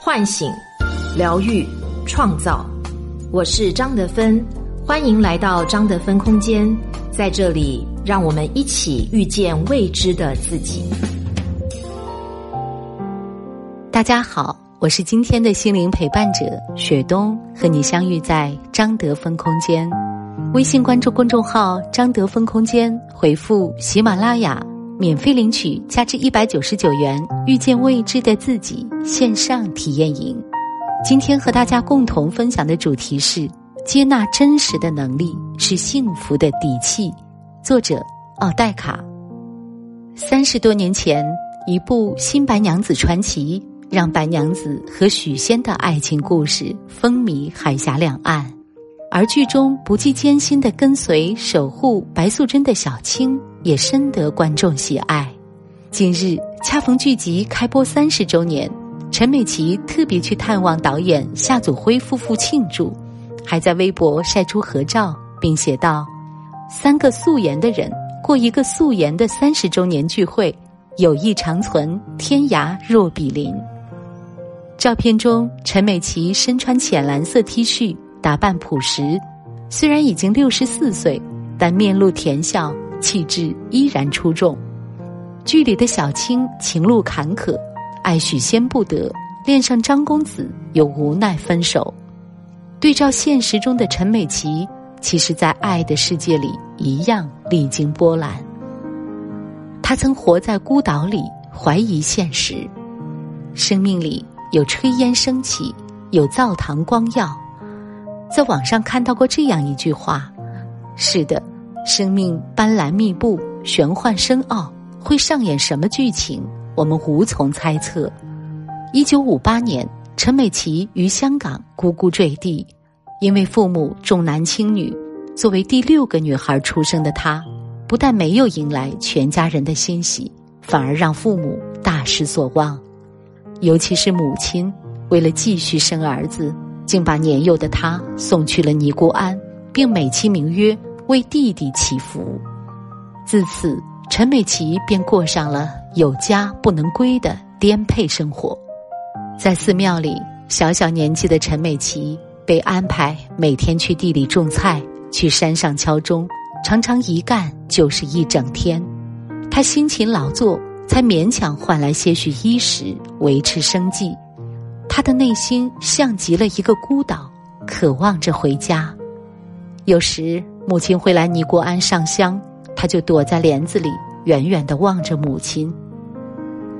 唤醒、疗愈、创造。我是张德芬，欢迎来到张德芬空间。在这里，让我们一起遇见未知的自己。大家好，我是今天的心灵陪伴者雪冬，和你相遇在张德芬空间。微信关注公众号“张德芬空间”，回复“喜马拉雅”。免费领取价值一百九十九元《遇见未知的自己》线上体验营。今天和大家共同分享的主题是：接纳真实的能力是幸福的底气。作者奥黛卡。三十多年前，一部《新白娘子传奇》让白娘子和许仙的爱情故事风靡海峡两岸。而剧中不计艰辛的跟随守护白素贞的小青，也深得观众喜爱。近日恰逢剧集开播三十周年，陈美琪特别去探望导演夏祖辉夫妇庆祝，还在微博晒出合照，并写道：“三个素颜的人过一个素颜的三十周年聚会，友谊长存，天涯若比邻。”照片中，陈美琪身穿浅蓝色 T 恤。打扮朴实，虽然已经六十四岁，但面露甜笑，气质依然出众。剧里的小青情路坎坷，爱许仙不得，恋上张公子又无奈分手。对照现实中的陈美琪，其实，在爱的世界里一样历经波澜。她曾活在孤岛里，怀疑现实。生命里有炊烟升起，有灶堂光耀。在网上看到过这样一句话：“是的，生命斑斓密布，玄幻深奥，会上演什么剧情，我们无从猜测。”一九五八年，陈美琪于香港呱呱坠地，因为父母重男轻女，作为第六个女孩出生的她，不但没有迎来全家人的欣喜，反而让父母大失所望，尤其是母亲，为了继续生儿子。竟把年幼的她送去了尼姑庵，并美其名曰为弟弟祈福。自此，陈美琪便过上了有家不能归的颠沛生活。在寺庙里，小小年纪的陈美琪被安排每天去地里种菜，去山上敲钟，常常一干就是一整天。他辛勤劳作，才勉强换来些许衣食，维持生计。他的内心像极了一个孤岛，渴望着回家。有时母亲会来尼姑庵上香，他就躲在帘子里，远远的望着母亲。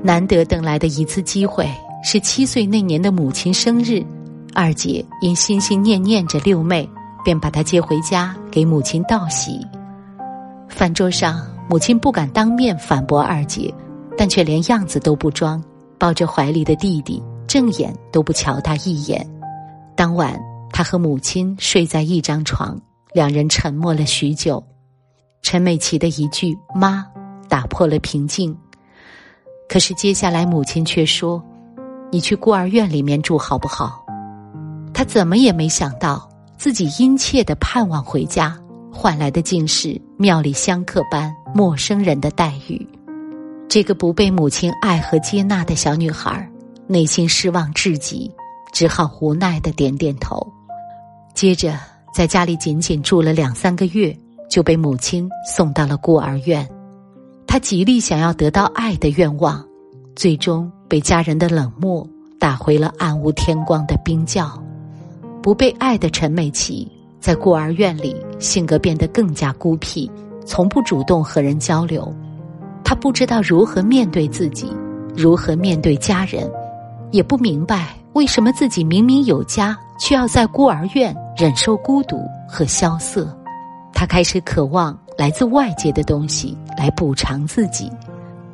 难得等来的一次机会是七岁那年的母亲生日，二姐因心心念念着六妹，便把她接回家给母亲道喜。饭桌上，母亲不敢当面反驳二姐，但却连样子都不装，抱着怀里的弟弟。正眼都不瞧他一眼。当晚，他和母亲睡在一张床，两人沉默了许久。陈美琪的一句“妈”打破了平静。可是接下来，母亲却说：“你去孤儿院里面住好不好？”他怎么也没想到，自己殷切的盼望回家，换来的竟是庙里香客般陌生人的待遇。这个不被母亲爱和接纳的小女孩。内心失望至极，只好无奈的点点头。接着，在家里仅仅住了两三个月，就被母亲送到了孤儿院。他极力想要得到爱的愿望，最终被家人的冷漠打回了暗无天光的冰窖。不被爱的陈美琪，在孤儿院里性格变得更加孤僻，从不主动和人交流。他不知道如何面对自己，如何面对家人。也不明白为什么自己明明有家，却要在孤儿院忍受孤独和萧瑟。他开始渴望来自外界的东西来补偿自己。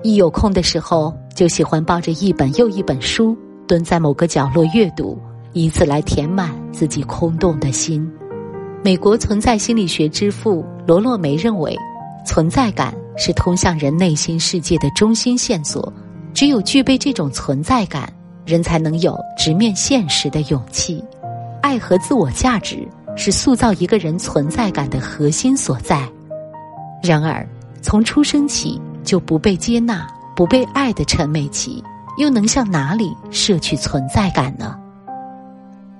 一有空的时候，就喜欢抱着一本又一本书，蹲在某个角落阅读，以此来填满自己空洞的心。美国存在心理学之父罗洛梅认为，存在感是通向人内心世界的中心线索。只有具备这种存在感。人才能有直面现实的勇气。爱和自我价值是塑造一个人存在感的核心所在。然而，从出生起就不被接纳、不被爱的陈美琪，又能向哪里摄取存在感呢？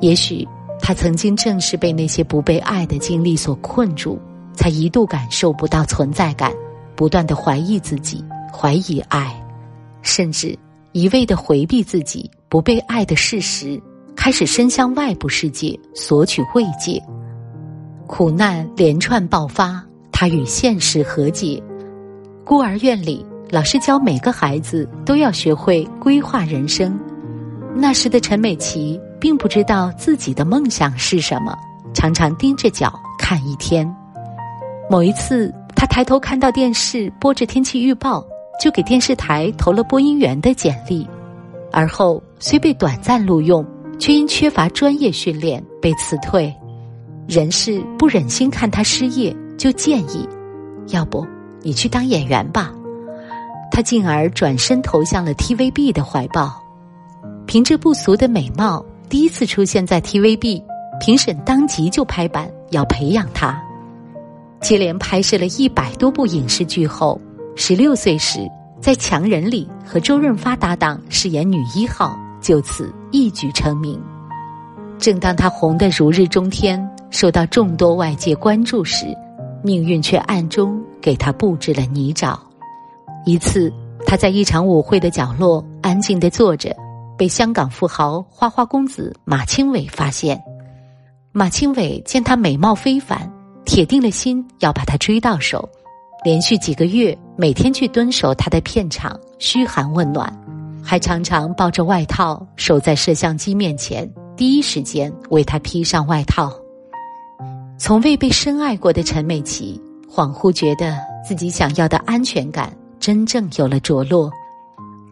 也许他曾经正是被那些不被爱的经历所困住，才一度感受不到存在感，不断的怀疑自己，怀疑爱，甚至一味的回避自己不被爱的事实，开始伸向外部世界索取慰藉。苦难连串爆发，他与现实和解。孤儿院里。老师教每个孩子都要学会规划人生。那时的陈美琪并不知道自己的梦想是什么，常常盯着脚看一天。某一次，他抬头看到电视播着天气预报，就给电视台投了播音员的简历。而后虽被短暂录用，却因缺乏专业训练被辞退。人事不忍心看他失业，就建议：“要不你去当演员吧。”他进而转身投向了 TVB 的怀抱，凭着不俗的美貌，第一次出现在 TVB，评审当即就拍板要培养他。接连拍摄了一百多部影视剧后，十六岁时在《强人》里和周润发搭档饰演女一号，就此一举成名。正当他红得如日中天，受到众多外界关注时，命运却暗中给他布置了泥沼。一次，他在一场舞会的角落安静的坐着，被香港富豪花花公子马清伟发现。马清伟见他美貌非凡，铁定了心要把他追到手。连续几个月，每天去蹲守他的片场，嘘寒问暖，还常常抱着外套守在摄像机面前，第一时间为他披上外套。从未被深爱过的陈美琪，恍惚觉得自己想要的安全感。真正有了着落，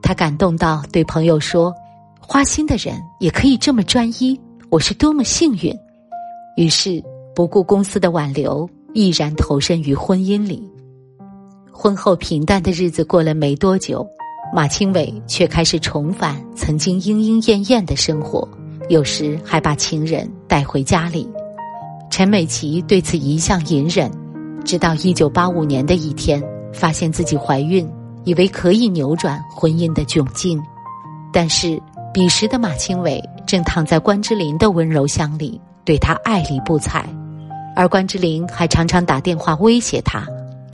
他感动到对朋友说：“花心的人也可以这么专一，我是多么幸运。”于是不顾公司的挽留，毅然投身于婚姻里。婚后平淡的日子过了没多久，马清伟却开始重返曾经莺莺燕燕的生活，有时还把情人带回家里。陈美琪对此一向隐忍，直到一九八五年的一天。发现自己怀孕，以为可以扭转婚姻的窘境，但是彼时的马清伟正躺在关之琳的温柔乡里，对他爱理不睬，而关之琳还常常打电话威胁他：“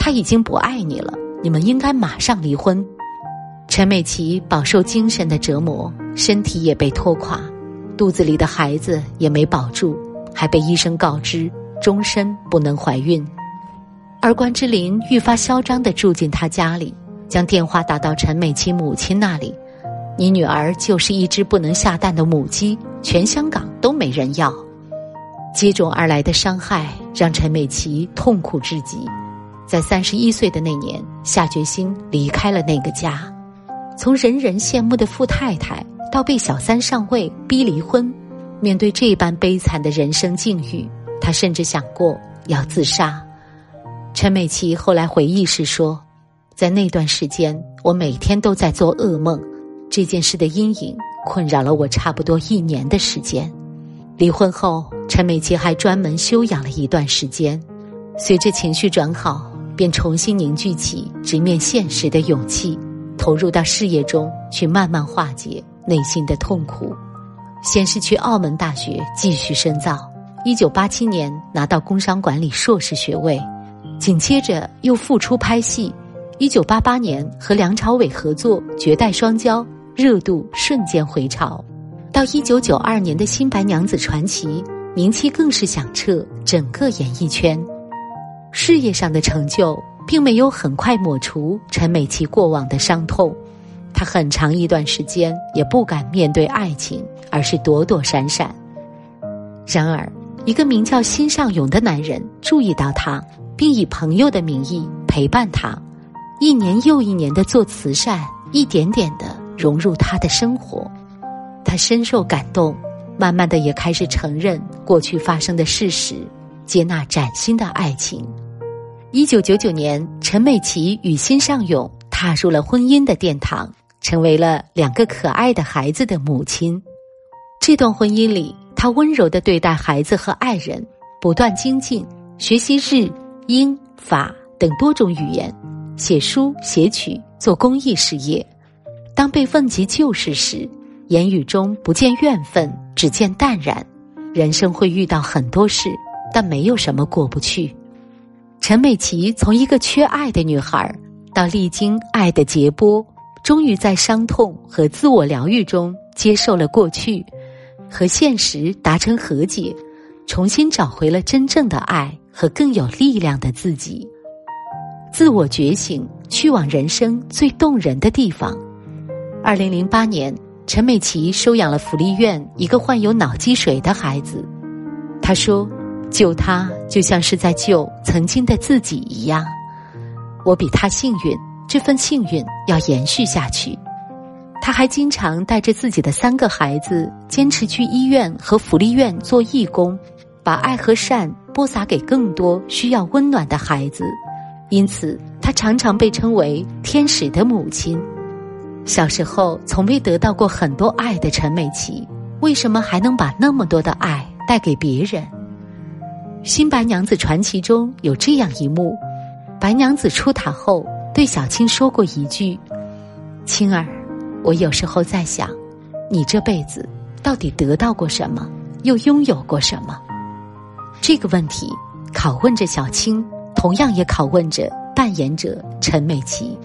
他已经不爱你了，你们应该马上离婚。”陈美琪饱受精神的折磨，身体也被拖垮，肚子里的孩子也没保住，还被医生告知终身不能怀孕。而关之琳愈发嚣张地住进他家里，将电话打到陈美琪母亲那里：“你女儿就是一只不能下蛋的母鸡，全香港都没人要。”接踵而来的伤害让陈美琪痛苦至极，在三十一岁的那年，下决心离开了那个家。从人人羡慕的富太太，到被小三上位逼离婚，面对这般悲惨的人生境遇，她甚至想过要自杀。陈美琪后来回忆时说：“在那段时间，我每天都在做噩梦，这件事的阴影困扰了我差不多一年的时间。离婚后，陈美琪还专门休养了一段时间，随着情绪转好，便重新凝聚起直面现实的勇气，投入到事业中去，慢慢化解内心的痛苦。先是去澳门大学继续深造，一九八七年拿到工商管理硕士学位。”紧接着又复出拍戏，一九八八年和梁朝伟合作《绝代双骄》，热度瞬间回潮。到一九九二年的《新白娘子传奇》，名气更是响彻整个演艺圈。事业上的成就并没有很快抹除陈美琪过往的伤痛，她很长一段时间也不敢面对爱情，而是躲躲闪闪。然而，一个名叫辛尚勇的男人注意到她。并以朋友的名义陪伴她，一年又一年的做慈善，一点点的融入她的生活。他深受感动，慢慢的也开始承认过去发生的事实，接纳崭新的爱情。一九九九年，陈美琪与辛尚勇踏入了婚姻的殿堂，成为了两个可爱的孩子的母亲。这段婚姻里，她温柔的对待孩子和爱人，不断精进学习日。英法等多种语言，写书写曲做公益事业。当被问及旧事时，言语中不见怨愤，只见淡然。人生会遇到很多事，但没有什么过不去。陈美琪从一个缺爱的女孩，到历经爱的劫波，终于在伤痛和自我疗愈中接受了过去，和现实达成和解，重新找回了真正的爱和更有力量的自己。自我觉醒，去往人生最动人的地方。二零零八年。陈美琪收养了福利院一个患有脑积水的孩子，他说：“救他就像是在救曾经的自己一样。我比他幸运，这份幸运要延续下去。”他还经常带着自己的三个孩子，坚持去医院和福利院做义工，把爱和善播撒给更多需要温暖的孩子。因此，他常常被称为“天使的母亲”。小时候从未得到过很多爱的陈美琪，为什么还能把那么多的爱带给别人？《新白娘子传奇》中有这样一幕：白娘子出塔后对小青说过一句：“青儿，我有时候在想，你这辈子到底得到过什么，又拥有过什么？”这个问题拷问着小青，同样也拷问着扮演者陈美琪。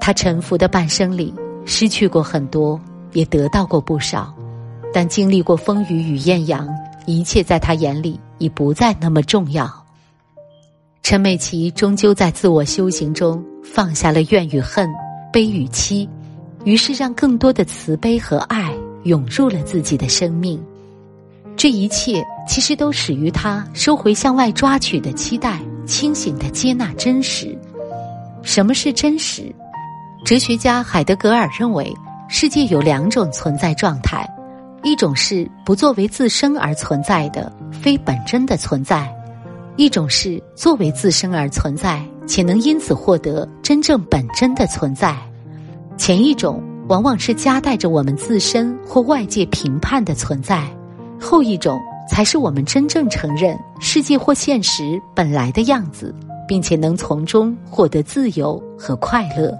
她沉浮的半生里。失去过很多，也得到过不少，但经历过风雨与艳阳，一切在他眼里已不再那么重要。陈美琪终究在自我修行中放下了怨与恨、悲与戚，于是让更多的慈悲和爱涌入了自己的生命。这一切其实都始于他收回向外抓取的期待，清醒的接纳真实。什么是真实？哲学家海德格尔认为，世界有两种存在状态：一种是不作为自身而存在的非本真的存在；一种是作为自身而存在且能因此获得真正本真的存在。前一种往往是夹带着我们自身或外界评判的存在，后一种才是我们真正承认世界或现实本来的样子，并且能从中获得自由和快乐。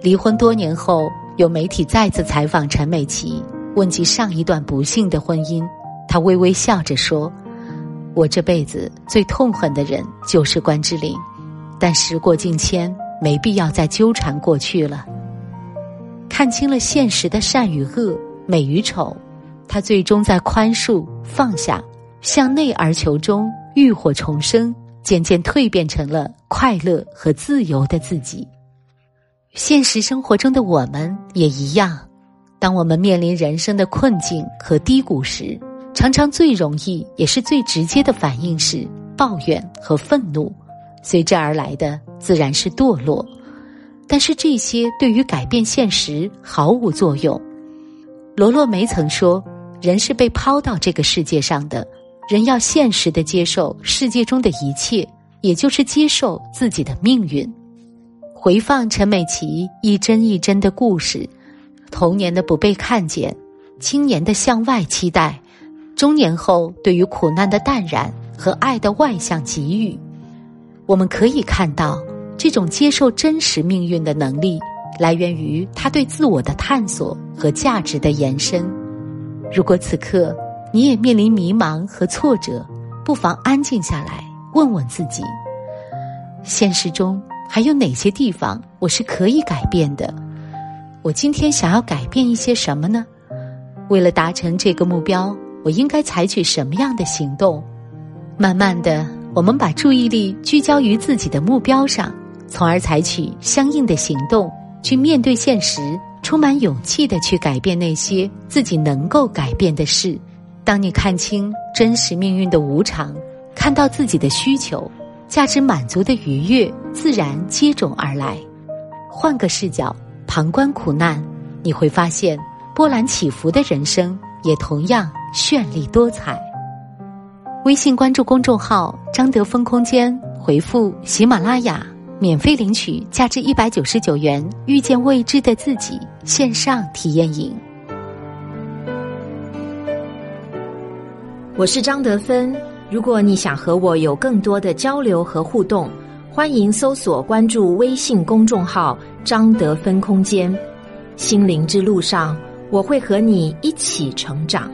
离婚多年后，有媒体再次采访陈美琪，问及上一段不幸的婚姻，他微微笑着说：“我这辈子最痛恨的人就是关之琳，但时过境迁，没必要再纠缠过去了。看清了现实的善与恶、美与丑，他最终在宽恕、放下、向内而求中浴火重生，渐渐蜕变成了快乐和自由的自己。”现实生活中的我们也一样，当我们面临人生的困境和低谷时，常常最容易也是最直接的反应是抱怨和愤怒，随之而来的自然是堕落。但是这些对于改变现实毫无作用。罗洛梅曾说：“人是被抛到这个世界上的，人要现实的接受世界中的一切，也就是接受自己的命运。”回放陈美琪一帧一帧的故事，童年的不被看见，青年的向外期待，中年后对于苦难的淡然和爱的外向给予，我们可以看到，这种接受真实命运的能力，来源于他对自我的探索和价值的延伸。如果此刻你也面临迷茫和挫折，不妨安静下来，问问自己：现实中。还有哪些地方我是可以改变的？我今天想要改变一些什么呢？为了达成这个目标，我应该采取什么样的行动？慢慢的，我们把注意力聚焦于自己的目标上，从而采取相应的行动，去面对现实，充满勇气的去改变那些自己能够改变的事。当你看清真实命运的无常，看到自己的需求。价值满足的愉悦自然接踵而来。换个视角旁观苦难，你会发现波澜起伏的人生也同样绚丽多彩。微信关注公众号“张德芬空间”，回复“喜马拉雅”，免费领取价值一百九十九元《遇见未知的自己》线上体验营。我是张德芬。如果你想和我有更多的交流和互动，欢迎搜索关注微信公众号“张德芬空间”。心灵之路上，我会和你一起成长。